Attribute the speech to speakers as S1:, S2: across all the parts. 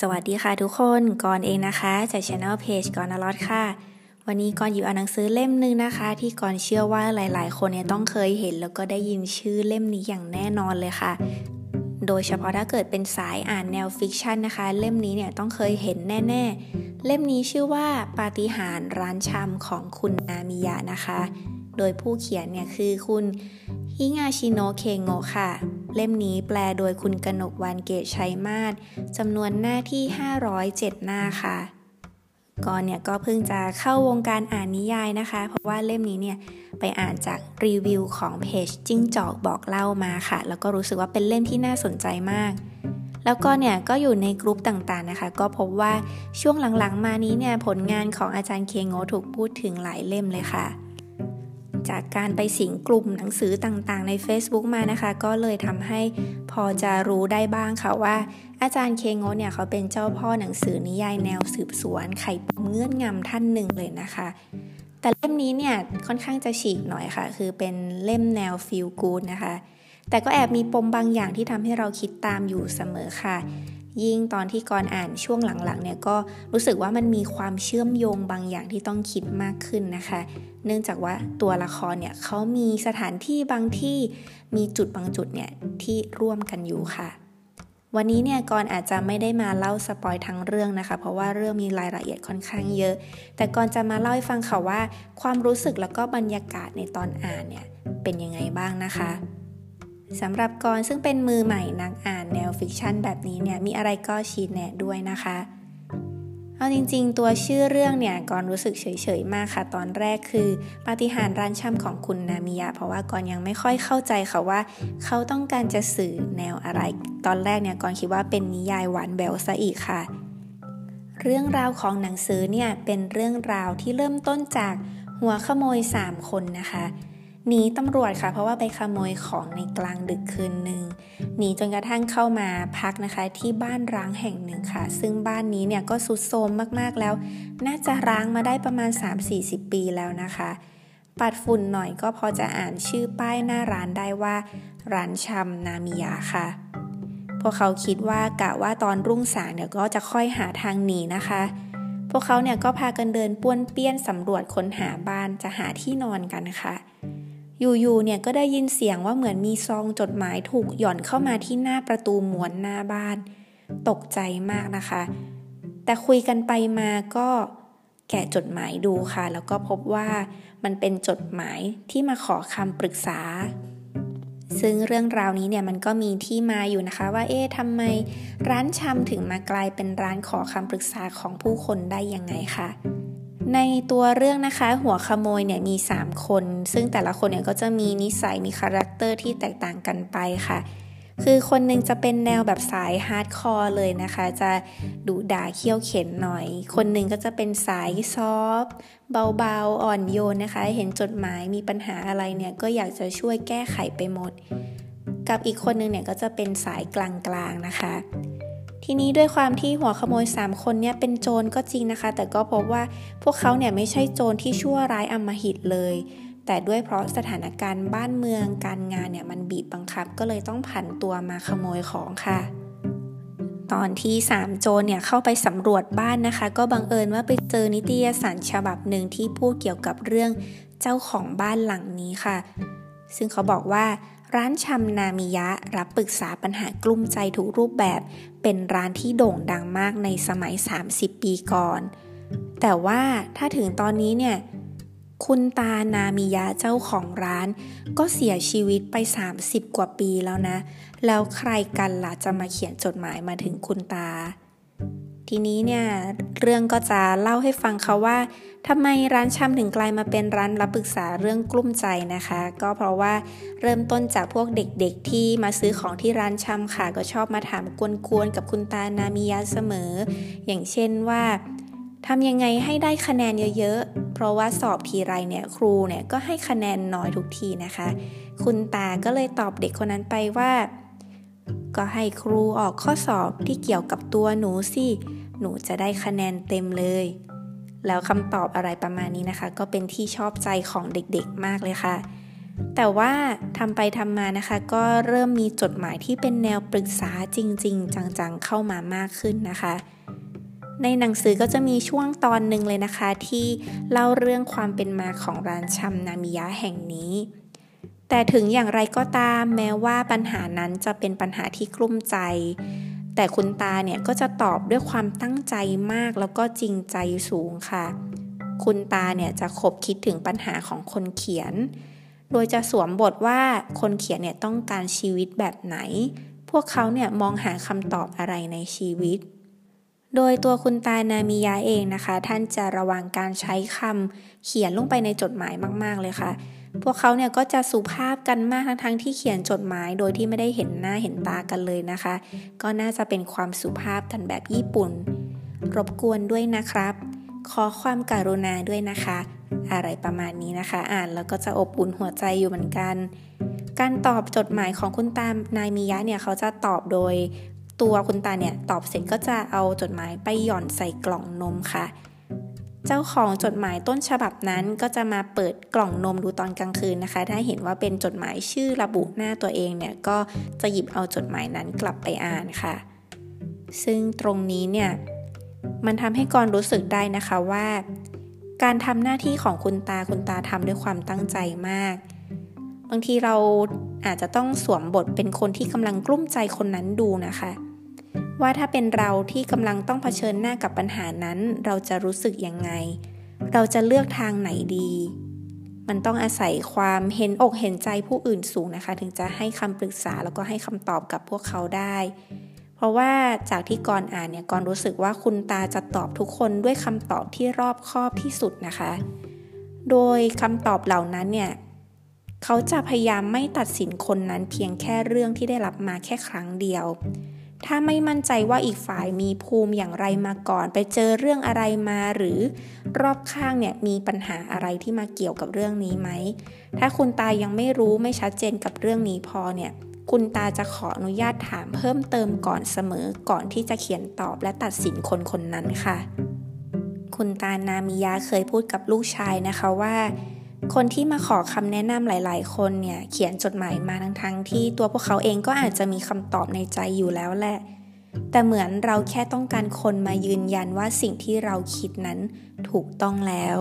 S1: สวัสดีค่ะทุกคนก่อนเองนะคะจากช anel page ก่อนนลอดค่ะ วันนี้ก่อนอยู่เอาหนังสือเล่มหนึ่งนะคะ ที่ก่อนเชื่อว่าหลาย ๆ คนเนี่ยต้องเคยเห็น แล้วก็ได้ยินชื่อเล่มนี้อย่างแน่นอนเลยค่ะ โดยเฉพาะถ้าเกิดเป็นสายอ่านแนว fiction นะคะ เล่มนี้เนี่ยต้องเคยเห็นแน่ ๆ เล่มนี้ชื่อว่าปาฏิหาริย์ร้านชำของคุณนามิยะนะคะ โดยผู้เขียนเนี่ยคือคุณ ฮิงาชิโนเคโงะค่ะ เล่มนี้แปลโดยคุณกนกวันเกตชัยมาศจำนวนหน้าที่ 507 หน้าค่ะก่อนเนี่ยก็เพิ่งจะเข้าวงการอ่านนิยายนะคะ เพราะว่าเล่มนี้เนี่ยไปอ่านจากรีวิวของเพจจิ้งจอกบอกเล่ามาค่ะ แล้วก็รู้สึกว่าเป็นเล่มที่น่าสนใจมาก แล้วก็เนี่ยก็อยู่ในกลุ่มต่างๆนะคะ ก็พบว่าช่วงหลังๆมานี้เนี่ยผลงานของอาจารย์เคงโงถูกพูดถึงหลายเล่มเลยค่ะ จากการไปสิงกลุ่มหนังสือต่างๆ ใน Facebook มานะคะ ก็เลยทำให้พอจะรู้ได้บ้างค่ะว่า อาจารย์เคงโงเนี่ยเขาเป็นเจ้าพ่อหนังสือนิยายแนวสืบสวนไข่ปมเงื่อนงำท่านหนึ่งเลยนะคะ แต่เล่มนี้เนี่ยค่อนข้างจะฉีกหน่อยค่ะ คือเป็นเล่มแนวฟิลกูดนะคะ แต่ก็แอบมีปมบางอย่างที่ทำให้เราคิดตามอยู่เสมอค่ะ ยิ่งตอนที่ก่อนอ่านช่วงหลังๆเนี่ยก็รู้สึกว่ามันมีความเชื่อมโยงบางอย่างที่ต้องคิดมากขึ้นนะคะ เนื่องจากว่าตัวละครเนี่ยเขามีสถานที่บางที่มีจุดบางจุดเนี่ยที่ร่วมกันอยู่ค่ะ วันนี้เนี่ยก่อนอาจจะไม่ได้มาเล่า spoil ทั้งเรื่องนะคะ เพราะว่าเรื่องมีรายละเอียดค่อนข้างเยอะ แต่ก่อนจะมาเล่าให้ฟังค่ะว่า ความรู้สึกแล้วก็บรรยากาศในตอนอ่านเนี่ยเป็นยังไงบ้างนะคะ สำหรับกรซึ่งเป็นมือใหม่นักอ่านแนว fiction แบบนี้เนี่ยมีอะไรก็ชี้แนะด้วยนะคะเอาจริงๆ ตัวชื่อเรื่องเนี่ยกรรู้สึกเฉยๆ มากค่ะ ตอนแรกคือปาฏิหาริย์ร้านช่ำของคุณนามิยะ เพราะว่ากรยังไม่ค่อยเข้าใจค่ะว่า เขาต้องการจะสื่อแนวอะไร ตอนแรกเนี่ยกรคิดว่าเป็นนิยายหวานแบวซะอีกค่ะ เรื่องราวของหนังสือเนี่ยเป็นเรื่องราวที่เริ่มต้นจากหัวขโมย 3 คนนะคะ หนีตำรวจค่ะ เพราะว่าไปขโมยของในกลางดึกคืนหนึ่งหนีจนกระทั่งเข้ามาพักนะคะ ที่บ้านร้างแห่งหนึ่งค่ะ ซึ่งบ้านนี้เนี่ยก็สุดโทรมมากๆแล้ว น่าจะร้างมาได้ประมาณ 3-40 ปีแล้วนะคะ ปัดฝุ่นหน่อยก็พอจะอ่านชื่อป้ายหน้าร้านได้ว่า ร้านชำนามิยาค่ะ พวกเขาคิดว่ากะว่าตอนรุ่งสางเนี่ยก็จะค่อยหาทางหนีนะคะพวกเขาเนี่ยก็พากันเดินป้วนเปี้ยนสำรวจค้นหาบ้านจะหาที่นอนกันค่ะ อยู่ๆเนี่ยก็ได้ยินเสียงว่าเหมือนมีซองจดหมายถูกหย่อนเข้ามาที่หน้าประตูหมวนหน้าบ้าน ตกใจมากนะคะ แต่คุยกันไปมาก็แกะจดหมายดูค่ะ แล้วก็พบว่ามันเป็นจดหมายที่มาขอคำปรึกษา ซึ่งเรื่องราวนี้เนี่ยมันก็มีที่มาอยู่นะคะว่าเอ๊ะทำไมร้านชำถึงมากลายเป็นร้านขอคำปรึกษาของผู้คนได้ยังไงคะ ในตัวเรื่องนะคะหัวขโมยเนี่ยมี 3 คน ซึ่งแต่ละคนเนี่ยก็จะมีนิสัยมี character ที่แตกต่างกันไปค่ะ คือคนหนึ่งจะเป็นแนวแบบสาย hardcore เลยนะคะ จะดุด่าเคี่ยวเข็ญหน่อย คนหนึ่งก็จะเป็นสาย soft เบาๆ อ่อนโยนนะคะ เห็นจดหมายมีปัญหาอะไรเนี่ยก็อยากจะช่วยแก้ไขไปหมด กับอีกคนหนึ่งเนี่ยก็จะเป็นสายกลางๆนะคะ ทีนี้ด้วยความที่หัวขโมย 3 คนเนี่ยเป็นโจรก็จริงนะคะ แต่ก็พบว่าพวกเขาเนี่ยไม่ใช่โจรที่ชั่วร้ายอำมหิตเลย แต่ด้วยเพราะสถานการณ์บ้านเมืองการงานเนี่ยมันบีบบังคับ ก็เลยต้องผันตัวมาขโมยของค่ะ ตอนที่ 3 โจรเนี่ยเข้าไปสำรวจบ้านนะคะ ก็บังเอิญว่าไปเจอนิตยสารฉบับหนึ่งที่พูดเกี่ยวกับเรื่องเจ้าของบ้านหลังนี้ค่ะ ซึ่งเขาบอกว่า ร้านชำนามิยะรับปรึกษาปัญหากลุ้มใจทุกรูปแบบ เป็นร้านที่โด่งดังมากในสมัย 30 ปีก่อน แต่ว่าถ้าถึงตอนนี้เนี่ย คุณตานามิยะเจ้าของร้าน ก็เสียชีวิตไป 30 กว่าปีแล้วนะ แล้วใครกันล่ะจะมาเขียนจดหมายมาถึงคุณตา ทีนี้เนี่ยเรื่องก็จะเล่าให้ฟังเขาว่าทำไมร้านชำถึงกลายมาเป็นร้านรับปรึกษาเรื่องกลุ้มใจนะคะ ก็เพราะว่าเริ่มต้นจากพวกเด็กๆ ที่มาซื้อของที่ร้านชำค่ะ ก็ชอบมาถามกวนๆกับคุณตานามิยะเสมอ อย่างเช่นว่าทำยังไงให้ได้คะแนนเยอะๆ เพราะว่าสอบทีไรเนี่ยครูเนี่ยก็ให้คะแนนน้อยทุกทีนะคะ คุณตาก็เลยตอบเด็กคนนั้นไปว่า ก็ให้ครูออกข้อสอบที่เกี่ยวกับตัวหนูสิ หนูจะได้คะแนนเต็มเลย แล้วคำตอบอะไรประมาณนี้นะคะ ก็เป็นที่ชอบใจของเด็กๆมากเลยค่ะ แต่ว่าทำไปทำมานะคะ ก็เริ่มมีจดหมายที่เป็นแนวปรึกษาจริง ๆ จังๆ เข้ามามากขึ้นนะคะในหนังสือก็จะมีช่วงตอนหนึ่งเลยนะคะ ที่เล่าเรื่องความเป็นมาของร้านชำนามิยะแห่งนี้ แต่ถึงอย่างไรก็ตามแม้ว่าปัญหานั้นจะเป็นปัญหาที่กลุ้มใจ แต่คุณตาเนี่ยก็จะตอบด้วยความตั้งใจมากแล้วก็จริงใจสูงค่ะ คุณตาเนี่ยจะคบคิดถึงปัญหาของคนเขียน โดยจะสวมบทว่าคนเขียนเนี่ยต้องการชีวิตแบบไหน พวกเขาเนี่ยมองหาคำตอบอะไรในชีวิต โดยตัวคุณตานามิยะเองนะคะ ท่านจะระวังการใช้คำเขียนลงไปในจดหมายมาก ๆเลยค่ะ พวกเขาเนี่ยก็จะสุภาพกันมากทั้งที่เขียนจดหมายโดยที่ไม่ได้เห็นหน้าเห็นตากันเลยนะคะ ก็น่าจะเป็นความสุภาพกันแบบญี่ปุ่น รบกวนด้วยนะครับ ขอความการุณาด้วยนะคะ อะไรประมาณนี้นะคะ อ่านแล้วก็จะอบอุ่นหัวใจอยู่เหมือนกัน การตอบจดหมายของคุณตานายมียะเนี่ยเขาจะตอบโดยตัวคุณตาเนี่ยตอบเสร็จก็จะเอาจดหมายไปหย่อนใส่กล่องนมค่ะ เจ้าของจดหมายต้นฉบับนั้นก็จะมาเปิดกล่องนมดูตอนกลางคืนนะคะ ถ้าเห็นว่าเป็นจดหมายชื่อระบุหน้าตัวเองเนี่ยก็จะหยิบเอาจดหมายนั้นกลับไปอ่านค่ะ ซึ่งตรงนี้เนี่ยมันทำให้กรรู้สึกได้นะคะว่า การทำหน้าที่ของคุณตาคุณตาทำด้วยความตั้งใจมาก บางทีเราอาจจะต้องสวมบทเป็นคนที่กำลังกลุ้มใจคนนั้นดูนะคะ ว่าถ้าเป็นเราที่กำลังต้องเผชิญหน้ากับปัญหานั้น เราจะรู้สึกยังไง เราจะเลือกทางไหนดี มันต้องอาศัยความเห็นอกเห็นใจผู้อื่นสูงนะคะ ถึงจะให้คำปรึกษาแล้วก็ให้คำตอบกับพวกเขาได้ เพราะว่าจากที่กรอ่านเนี่ยกรรู้สึกว่าคุณตาจะตอบทุกคนด้วยคำตอบที่รอบคอบที่สุดนะคะ โดยคำตอบเหล่านั้นเนี่ยเขาจะพยายามไม่ตัดสินคนนั้นเพียงแค่เรื่องที่ได้รับมาแค่ครั้งเดียว ถ้าไม่มั่นใจว่าอีกฝ่ายมีภูมิอย่างไรมาก่อน ไปเจอเรื่องอะไรมาหรือรอบข้างเนี่ยมีปัญหาอะไรที่มาเกี่ยวกับเรื่องนี้ไหม ถ้าคุณตายังไม่รู้ไม่ชัดเจนกับเรื่องนี้พอเนี่ย คุณตาจะขออนุญาตถามเพิ่มเติมก่อนเสมอก่อนที่จะเขียนตอบและตัดสินคนคนนั้นค่ะ คุณตานามิยาเคยพูดกับลูกชายนะคะว่า คนที่มาขอคำแนะนำหลาย ๆ คนเนี่ยเขียนจดหมายมาทั้งทั้งที่ตัวพวกเขาเองก็อาจจะมีคำตอบในใจอยู่แล้วแหละ แต่เหมือนเราแค่ต้องการคนมายืนยันว่าสิ่งที่เราคิดนั้นถูกต้องแล้ว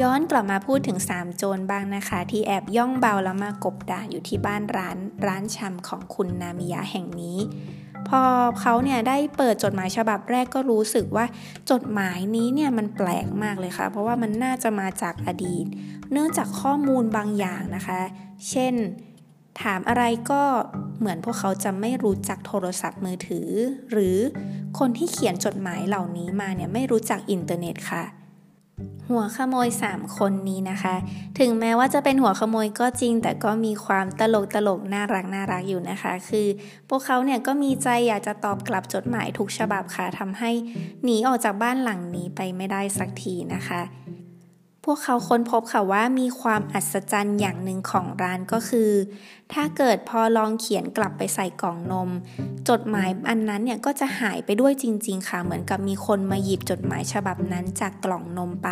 S1: ย้อนกลับมาพูดถึง 3 โจรบ้างนะคะ ที่แอบย่องเบาแล้วมากบดานอยู่ที่บ้านร้าน ร้านชำของคุณนามิยะแห่งนี้ พอเขาเนี่ยได้เปิดจดหมายฉบับแรกก็รู้สึกว่าจดหมายนี้เนี่ยมันแปลกมากเลยค่ะ เพราะว่ามันน่าจะมาจากอดีต เนื่องจากข้อมูลบางอย่างนะคะ เช่น ถามอะไรก็เหมือนพวกเขาจะไม่รู้จักโทรศัพท์มือถือ หรือคนที่เขียนจดหมายเหล่านี้มาเนี่ยไม่รู้จักอินเทอร์เน็ตค่ะ หัวขโมย 3 คนนี้นะคะ ถึงแม้ว่าจะเป็นหัวขโมยก็จริง แต่ก็มีความตลกตลกน่ารักน่ารักอยู่นะคะ คือพวกเขาเนี่ยก็มีใจอยากจะตอบกลับจดหมายทุกฉบับค่ะทำให้หนีออกจากบ้านหลังนี้ไปไม่ได้สักทีนะคะ พวกเขาค้นพบค่ะว่ามีความอัศจรรย์อย่างหนึ่งของร้านก็คือ ถ้าเกิดพอลองเขียนกลับไปใส่กล่องนม จดหมายอันนั้นเนี่ยก็จะหายไปด้วยจริง ๆ ค่ะ เหมือนกับมีคนมาหยิบจดหมายฉบับนั้นจากกล่องนมไป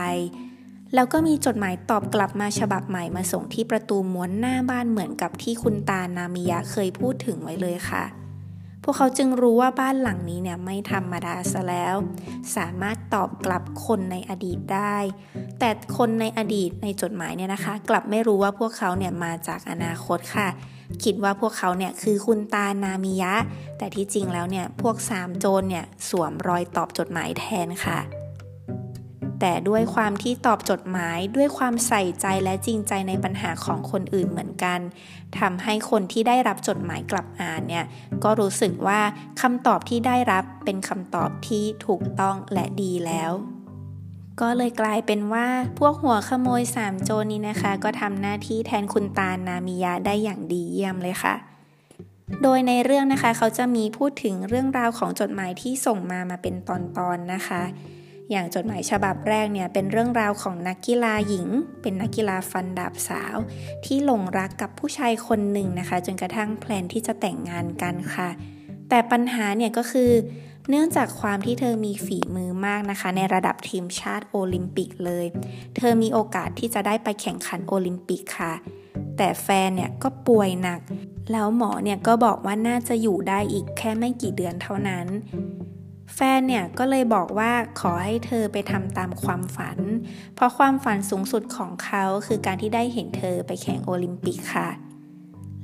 S1: แล้วก็มีจดหมายตอบกลับมาฉบับใหม่มาส่งที่ประตูม้วนหน้าบ้านเหมือนกับที่คุณตานามิยะเคยพูดถึงไว้เลยค่ะ พวกเขาจึงรู้ว่าบ้านหลังนี้เนี่ยไม่ธรรมดาซะแล้ว สามารถตอบกลับคนในอดีตได้ แต่คนในอดีตในจดหมายเนี่ยนะคะ กลับไม่รู้ว่าพวกเขาเนี่ยมาจากอนาคตค่ะ คิดว่าพวกเขาเนี่ยคือคุณตานามิยะ แต่ที่จริงแล้วเนี่ยพวกสามโจรเนี่ยสวมรอยตอบจดหมายแทนค่ะ แต่ด้วยความที่ตอบจดหมายด้วยความใส่ใจและจริงใจในปัญหาของคนอื่นเหมือนกันทำให้คนที่ได้รับจดหมายกลับอ่านเนี่ยก็รู้สึกว่าคำตอบที่ได้รับเป็นคำตอบที่ถูกต้องและดีแล้วก็เลยกลายเป็นว่าพวกหัวขโมยสามโจรนี้นะคะ ก็ทำหน้าที่แทนคุณตานามิยะได้อย่างดีเยี่ยมเลยค่ะ โดยในเรื่องนะคะเขาจะมีพูดถึงเรื่องราวของจดหมายที่ส่งมามาเป็นตอนๆนนะคะ อย่างจดหมายฉบับแรกเนี่ยเป็นเรื่องราวของนักกีฬาหญิง เป็นนักกีฬาฟันดาบสาว ที่หลงรักกับผู้ชายคนหนึ่งนะคะ จนกระทั่ง plan ที่จะแต่งงานกันค่ะ แต่ปัญหาเนี่ยก็คือ เนื่องจากความที่เธอมีฝีมือมากนะคะ ในระดับทีมชาติโอลิมปิกเลย เธอมีโอกาสที่จะได้ไปแข่งขันโอลิมปิกค่ะ แต่แฟนเนี่ยก็ป่วยหนัก แล้วหมอเนี่ยก็บอกว่าน่าจะอยู่ได้อีกแค่ไม่กี่เดือนเท่านั้น แฟนเนี่ยก็เลยบอกว่าขอให้เธอไปทำตามความฝัน เพราะความฝันสูงสุดของเขาคือการที่ได้เห็นเธอไปแข่งโอลิมปิกค่ะ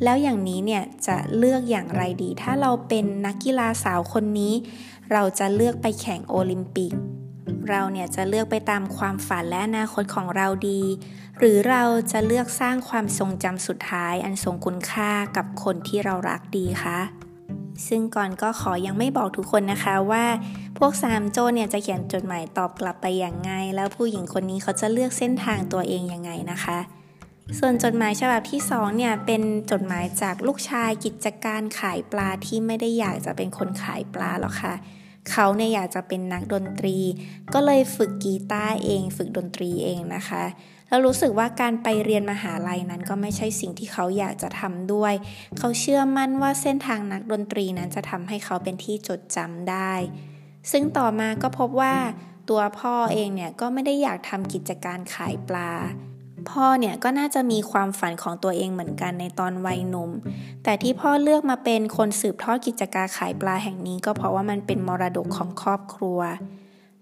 S1: แล้วอย่างนี้เนี่ยจะเลือกอย่างไรดี ถ้าเราเป็นนักกีฬาสาวคนนี้ เราจะเลือกไปแข่งโอลิมปิก เราเนี่ยจะเลือกไปตามความฝันและอนาคตของเราดี หรือเราจะเลือกสร้างความทรงจำสุดท้ายอันทรงคุณค่ากับคนที่เรารักดีคะ ซึ่งก่อนก็ขอยังไม่บอกทุกคนนะคะว่าพวกสามโจเนี่ยจะเขียนจดหมายตอบกลับไปอย่างไง แล้วผู้หญิงคนนี้เขาจะเลือกเส้นทางตัวเองยังไงนะคะ ส่วนจดหมายฉบับที่สองเนี่ยเป็นจดหมายจากลูกชายกิจการขายปลาที่ไม่ได้อยากจะเป็นคนขายปลาหรอกค่ะเขาเนี่ยอยากจะเป็นนักดนตรี ก็เลยฝึกกีตาร์เอง ฝึกดนตรีเองนะคะ แล้วรู้สึกว่าการไปเรียนมหาลัยนั้นก็ไม่ใช่สิ่งที่เขาอยากจะทำด้วย เขาเชื่อมั่นว่าเส้นทางนักดนตรีนั้นจะทำให้เขาเป็นที่จดจำได้ ซึ่งต่อมาก็พบว่าตัวพ่อเองเนี่ยก็ไม่ได้อยากทำกิจการขายปลาพ่อเนี่ยก็น่าจะมีความฝันของตัวเองเหมือนกันในตอนวัยหนุ่ม แต่ที่พ่อเลือกมาเป็นคนสืบทอดกิจการขายปลาแห่งนี้ก็เพราะว่ามันเป็นมรดกของครอบครัว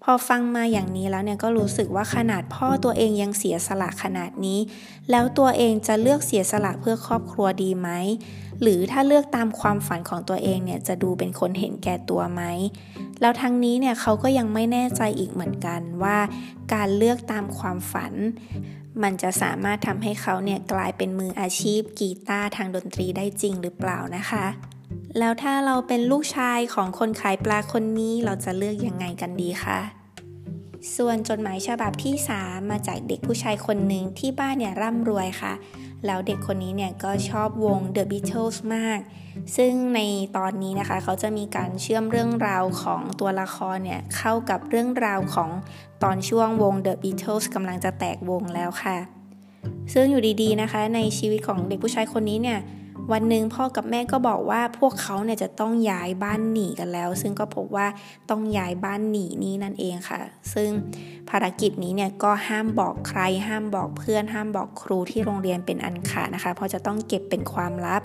S1: พอฟังมาอย่างนี้แล้วเนี่ยก็รู้สึกว่าขนาดพ่อตัวเองยังเสียสละขนาดนี้ แล้วตัวเองจะเลือกเสียสละเพื่อครอบครัวดีไหม หรือถ้าเลือกตามความฝันของตัวเองเนี่ยจะดูเป็นคนเห็นแก่ตัวไหม แล้วทั้งนี้เนี่ยเขาก็ยังไม่แน่ใจอีกเหมือนกันว่า การเลือกตามความฝัน มันจะสามารถทำให้เขาเนี่ยกลายเป็นมืออาชีพกีตาร์ทางดนตรีได้จริงหรือเปล่านะคะ แล้วถ้าเราเป็นลูกชายของคนขายปลาคนนี้เราจะเลือกยังไงกันดีคะส่วนจดหมายฉบับที่ 3 มาจากเด็กผู้ชายคนหนึ่งที่บ้านเนี่ยร่ำรวยค่ะ แล้วเด็กคนนี้เนี่ยก็ชอบวง The Beatles มาก ซึ่งในตอนนี้นะคะ เขาจะมีการเชื่อมเรื่องราวของตัวละครเนี่ยเข้ากับเรื่องราวของตอนช่วงวง The Beatles กำลังจะแตกวงแล้วค่ะ ซึ่งอยู่ดีๆนะคะ ในชีวิตของเด็กผู้ชายคนนี้เนี่ย วันหนึ่งพ่อกับแม่ก็บอกว่าพวกเขาเนี่ยจะต้องย้ายบ้านหนีกันแล้ว ซึ่งก็พบว่าต้องย้ายบ้านหนีนี้นั่นเองค่ะ ซึ่งภารกิจนี้เนี่ยก็ห้ามบอกใคร ห้ามบอกเพื่อน ห้ามบอกครูที่โรงเรียนเป็นอันขาดนะคะ เพราะจะต้องเก็บเป็นความลับ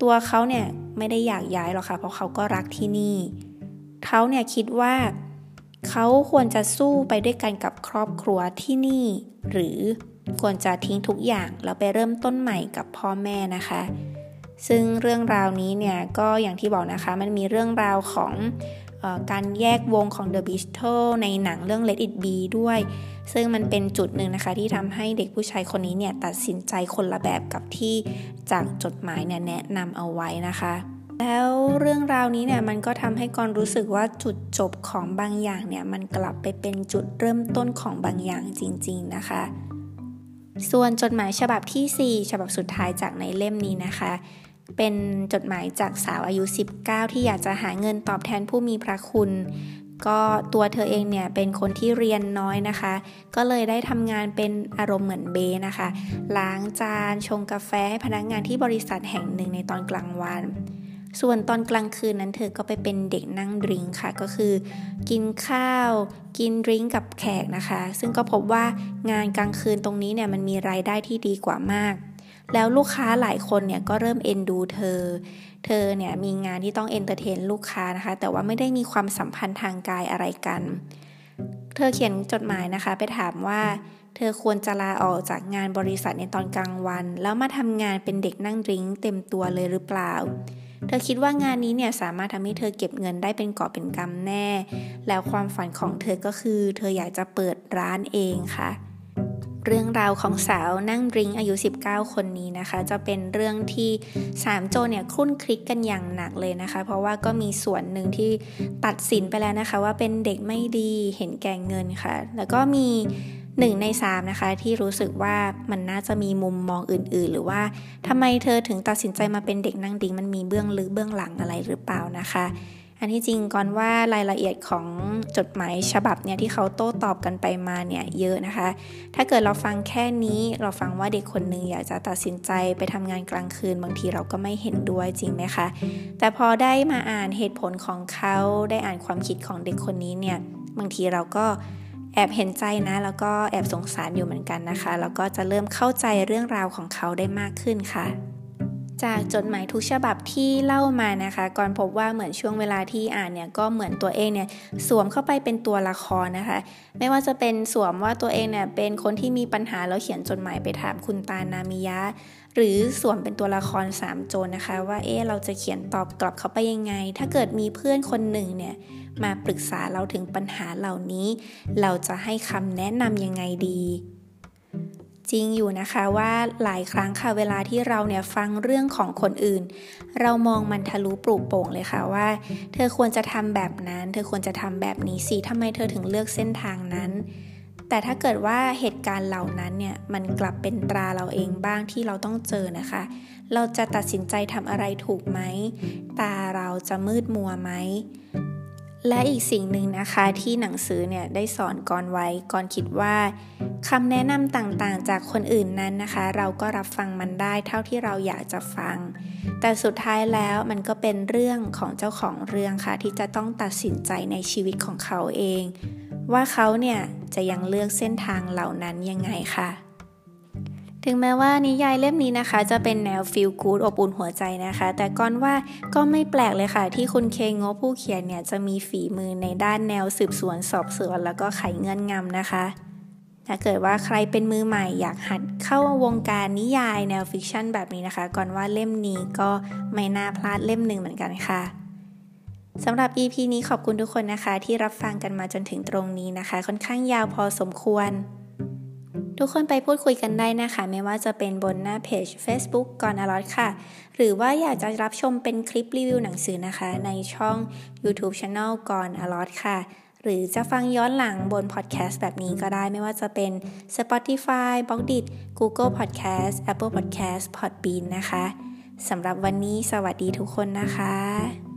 S1: ตัวเขาเนี่ยไม่ได้อยากย้ายหรอกค่ะ เพราะเขาก็รักที่นี่เขาเนี่ยคิดว่าเขาควรจะสู้ไปด้วยกันกับครอบครัวที่นี่ หรือ ควรจะทิ้งทุกอย่างแล้วไปเริ่มต้นใหม่กับพ่อแม่นะคะ ซึ่งเรื่องราวนี้เนี่ยก็อย่างที่บอกนะคะมันมีเรื่องราวของออการแยกวงของ The Beatles ในหนังเรื่อง Let It Be ด้วย ซึ่งมันเป็นจุดหนึ่งนะคะที่ทำให้เด็กผู้ชายคนนี้เนี่ยตัดสินใจคนละแบบกับที่จากจดหมายเนี่ยแนะนำเอาไว้นะคะแล้วเรื่องราวนี้เนี่ยมันก็ทำให้กรรู้สึกว่าจุดจบของบางอย่างเนี่ยมันกลับไปเป็นจุดเริ่มต้นของบางอย่างจริง ๆนะคะ ส่วนจดหมายฉบับที่ 4 ฉบับสุดท้ายจากในเล่มนี้นะคะ เป็นจดหมายจากสาวอายุ 19 ที่อยากจะหาเงินตอบแทนผู้มีพระคุณ ก็ตัวเธอเองเนี่ยเป็นคนที่เรียนน้อยนะคะ ก็เลยได้ทำงานเป็นอารมณ์เหมือนเบ๊นะคะ ล้างจานชงกาแฟให้พนักงานที่บริษัทแห่งหนึ่งในตอนกลางวัน ส่วนตอนกลางคืนนั้นเธอก็ไปเป็นเด็กนั่ง drink ค่ะ ก็คือ กินข้าว กิน drink กับแขกนะคะ ซึ่งก็พบว่างานกลางคืนตรงนี้เนี่ยมันมีรายได้ที่ดีกว่ามาก แล้วลูกค้าหลายคนเนี่ยก็เริ่มเอ็นดูเธอ เธอเนี่ยมีงานที่ต้อง entertain ลูกค้านะคะ แต่ว่าไม่ได้มีความสัมพันธ์ทางกายอะไรกัน เธอเขียนจดหมายนะคะ ไปถามว่าเธอควรจะลาออกจากงานบริษัทในตอนกลางวัน แล้วมาทำงานเป็นเด็กนั่งดริงเต็มตัวเลยหรือเปล่า เธอคิดว่างานนี้เนี่ยสามารถทำให้เธอเก็บเงินได้เป็นกอบเป็นกำแน่ แล้วความฝันของเธอก็คือ เธออยากจะเปิดร้านเองค่ะเรื่องราวของสาวนั่งริ้งอายุ 19 คนนี้นะคะ จะเป็นเรื่องที่สามโจเนี่ยคุ้นคลิกกันอย่างหนักเลยนะคะ เพราะว่าก็มีส่วนหนึ่งที่ตัดสินไปแล้วนะคะ ว่าเป็นเด็กไม่ดีเห็นแก่เงินค่ะ แล้วก็มี หนึ่งในสามนะคะที่รู้สึกว่ามันน่าจะมีมุมมองอื่น ๆ หรือว่าทำไมเธอถึงตัดสินใจมาเป็นเด็กนั่งดิ้งมันมีเบื้องลึกเบื้องหลังอะไรหรือเปล่านะคะ อันที่จริงก่อนว่ารายละเอียดของจดหมายฉบับเนี่ยที่เขาโต้ตอบกันไปมาเนี่ยเยอะนะคะ ถ้าเกิดเราฟังแค่นี้เราฟังว่าเด็กคนหนึ่งอยากจะตัดสินใจไปทำงานกลางคืน บางทีเราก็ไม่เห็นด้วยจริงไหมคะ แต่พอได้มาอ่านเหตุผลของเขาได้อ่านความคิดของเด็กคนนี้เนี่ยบางทีเราก็ แอบเห็นใจนะ แล้วก็แอบสงสารอยู่เหมือนกันนะคะ แล้วก็จะเริ่มเข้าใจเรื่องราวของเขาได้มากขึ้นค่ะ จากจดหมายทุกฉบับที่เล่ามานะคะ ก่อนพบว่าเหมือนช่วงเวลาที่อ่านเนี่ยก็เหมือนตัวเองเนี่ยสวมเข้าไปเป็นตัวละครนะคะ ไม่ว่าจะเป็นสวมว่าตัวเองเนี่ยเป็นคนที่มีปัญหาแล้วเขียนจดหมายไปถามคุณตานามิยะ หรือสวมเป็นตัวละครสามโจรนะคะ ว่าเอ๊เราจะเขียนตอบกลับเขาไปยังไง ถ้าเกิดมีเพื่อนคนหนึ่งเนี่ยมาปรึกษาเราถึงปัญหาเหล่านี้ เราจะให้คำแนะนำยังไงดีจริงอยู่นะคะว่าหลายครั้งค่ะเวลาที่เราเนี่ยฟังเรื่องของคนอื่น เรามองมันทะลุปลุกโป่งเลยค่ะว่า เธอควรจะทำแบบนั้น เธอควรจะทำแบบนี้สิทำไมเธอถึงเลือกเส้นทางนั้น แต่ถ้าเกิดว่าเหตุการณ์เหล่านั้นเนี่ยมันกลับเป็นตราเราเองบ้างที่เราต้องเจอนะคะ เราจะตัดสินใจทำอะไรถูกไหม ตาเราจะมืดมัวไหม และอีกสิ่งหนึ่งนะคะที่หนังสือเนี่ยได้สอนก่อนไว้ก่อนคิดว่าคำแนะนำต่างๆ จากคนอื่นนั้นนะคะ เราก็รับฟังมันได้เท่าที่เราอยากจะฟัง แต่สุดท้ายแล้วมันก็เป็นเรื่องของเจ้าของเรื่องค่ะที่จะต้องตัดสินใจในชีวิตของเขาเอง ว่าเขาเนี่ยจะยังเลือกเส้นทางเหล่านั้นยังไงค่ะ ถึงแม้ว่านิยายเล่มนี้นะคะ จะเป็นแนว feel good อบอุ่นหัวใจนะคะ แต่ก่อนว่าก็ไม่แปลกเลยค่ะ ที่คุณเคโงะผู้เขียนเนี่ยจะมีฝีมือในด้านแนวสืบสวนสอบสวน แล้วก็ไขเงื่อนงำนะคะถ้าเกิดว่าใครเป็นมือใหม่อยากหัดเข้าวงการนิยายแนว fiction แบบนี้นะคะ ก่อนว่าเล่มนี้ก็ไม่น่าพลาดเล่มหนึ่งเหมือนกันค่ะ สำหรับ EP นี้ขอบคุณทุกคนนะคะ ที่รับฟังกันมาจนถึงตรงนี้นะคะ ค่อนข้างยาวพอสมควร ทุกคนไปพูดคุยกันได้นะคะ ไม่ว่าจะเป็นบนหน้าเพจ Facebook ก่อนอลอดค่ะ หรือว่าอยากจะรับชมเป็นคลิปรีวิวหนังสือนะคะ ในช่อง YouTube Channel ก่อนอลอดค่ะ หรือจะฟังย้อนหลังบนพอดแคสต์แบบนี้ก็ได้ไม่ว่าจะเป็น Spotify b ล็อกดิ Google Podcast Apple Podcast Podbean นะคะสำหรับวันนี้สวัสดีทุกคนนะคะ